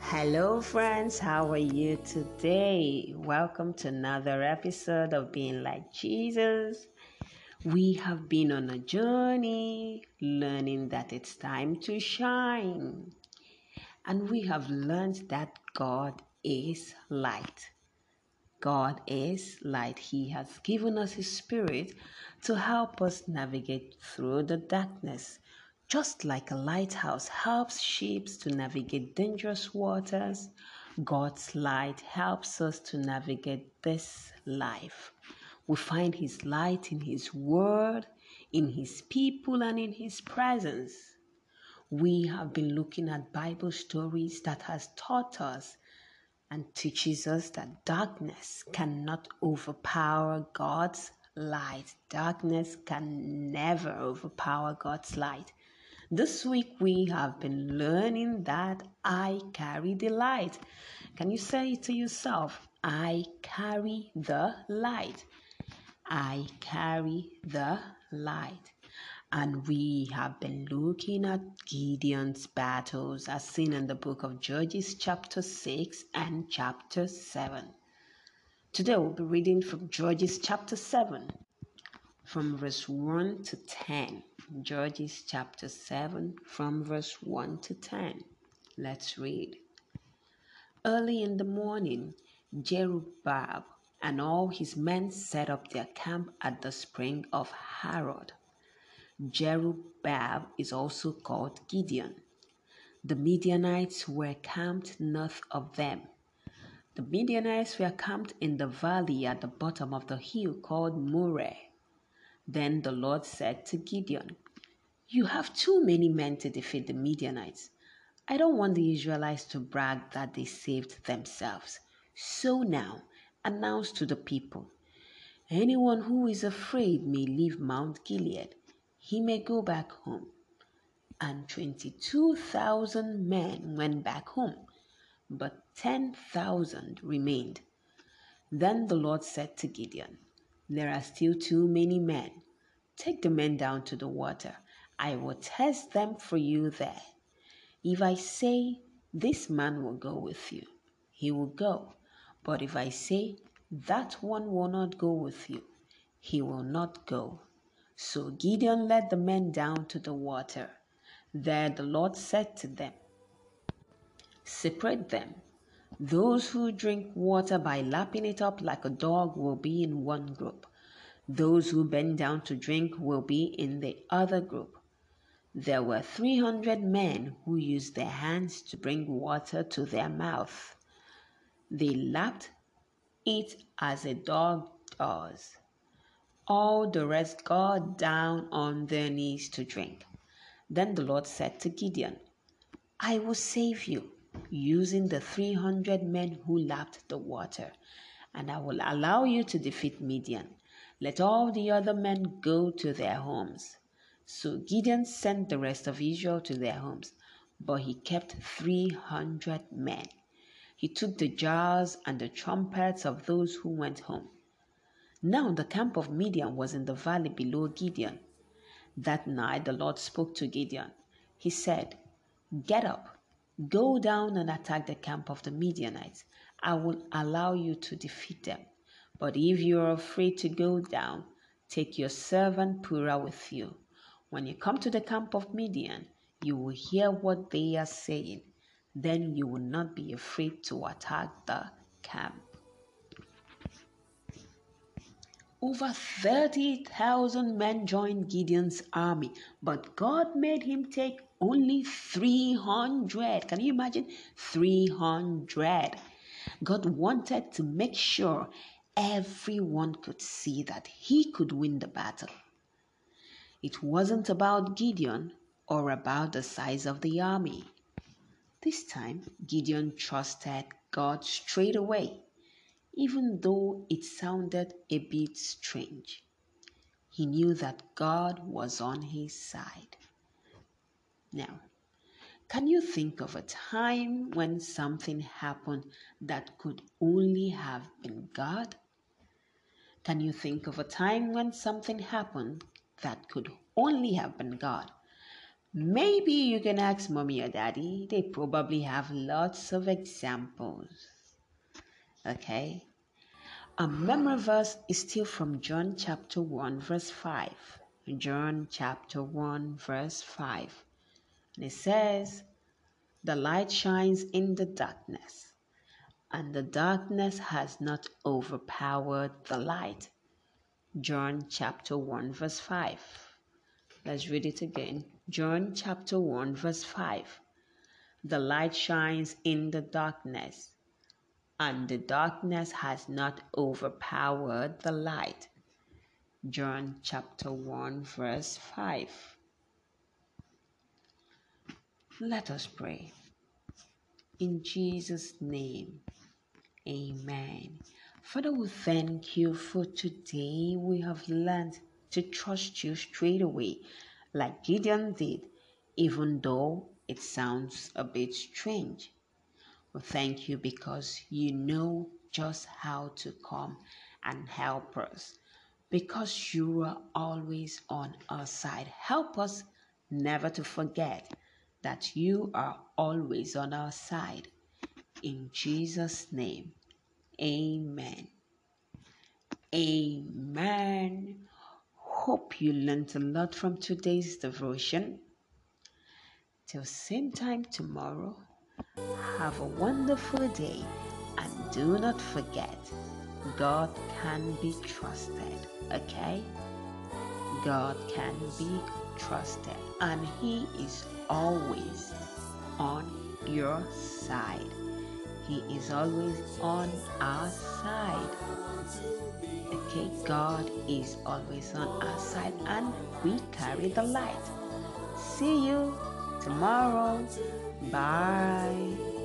Hello, friends. How are you today? Welcome to another episode of Being Like Jesus. We have been on a journey learning that it's time to shine. And we have learned that God is light. God is light. He has given us His Spirit to help us navigate through the darkness. Just like a lighthouse helps ships to navigate dangerous waters, God's light helps us to navigate this life. We find His light in His Word, in His people, and in His presence. We have been looking at Bible stories that has taught us and teaches us that darkness cannot overpower God's light. Darkness can never overpower God's light. This week we have been learning that I carry the light. Can you say it to yourself? I carry the light. I carry the light. And we have been looking at Gideon's battles as seen in the book of Judges, chapter 6 and chapter 7. Today we'll be reading from Judges, chapter 7, from verse 1 to 10. Judges, chapter 7, from verse 1 to 10. Let's read. Early in the morning, Jerubbaal and all his men set up their camp at the spring of Harod. Jerubbaal is also called Gideon. The Midianites were camped north of them. The Midianites were camped in the valley at the bottom of the hill called Moreh. Then the Lord said to Gideon, You have too many men to defeat the Midianites. I don't want the Israelites to brag that they saved themselves. So now, announce to the people Anyone who is afraid may leave Mount Gilead. He may go back home. And 22,000 men went back home, but 10,000 remained. Then the Lord said to Gideon, There are still too many men. Take the men down to the water. I will test them for you there. If I say, This man will go with you, he will go. But if I say, That one will not go with you, he will not go. So Gideon led the men down to the water. There the Lord said to them, Separate them. Those who drink water by lapping it up like a dog will be in one group. Those who bend down to drink will be in the other group. There were 300 men who used their hands to bring water to their mouth. They lapped it as a dog does. All the rest got down on their knees to drink. Then the Lord said to Gideon, I will save you using the 300 men who lapped the water, and I will allow you to defeat Midian. Let all the other men go to their homes. So Gideon sent the rest of Israel to their homes, but he kept 300 men. He took the jars and the trumpets of those who went home. Now the camp of Midian was in the valley below Gideon. That night the Lord spoke to Gideon. He said, Get up, go down and attack the camp of the Midianites. I will allow you to defeat them. But if you are afraid to go down, take your servant Purah with you. When you come to the camp of Midian, you will hear what they are saying. Then you will not be afraid to attack the camp. Over 30,000 men joined Gideon's army, but God made him take only 300. Can you imagine? 300. God wanted to make sure everyone could see that he could win the battle. It wasn't about Gideon or about the size of the army. This time, Gideon trusted God straight away even though it sounded a bit strange. He knew that God was on his side. Now, Can you think of a time when something happened that could only have been God? Can you think of a time when something happened that could only have been God? Maybe you can ask mommy or daddy. They probably have lots of examples. Okay? A memory verse is still from John chapter 1, verse 5. John chapter 1, verse 5. And it says, The light shines in the darkness, and the darkness has not overpowered the light. John chapter 1, verse 5. Let's read it again. John chapter 1, verse 5. The light shines in the darkness, and the darkness has not overpowered the light. John chapter 1, verse 5. Let us pray. In Jesus' name, amen. Father, we thank you for today. We have learned to trust you straight away, like Gideon did, even though it sounds a bit strange. We thank you because you know just how to come and help us, because you are always on our side. Help us never to forget that you are always on our side. In Jesus' name, amen. Amen. Hope you learned a lot from today's devotion. Till same time tomorrow, have a wonderful day and do not forget God can be trusted, okay? God can be trusted and He is always on your side. He is always on our side. Okay, God is always on our side and we carry the light. See you tomorrow. Bye.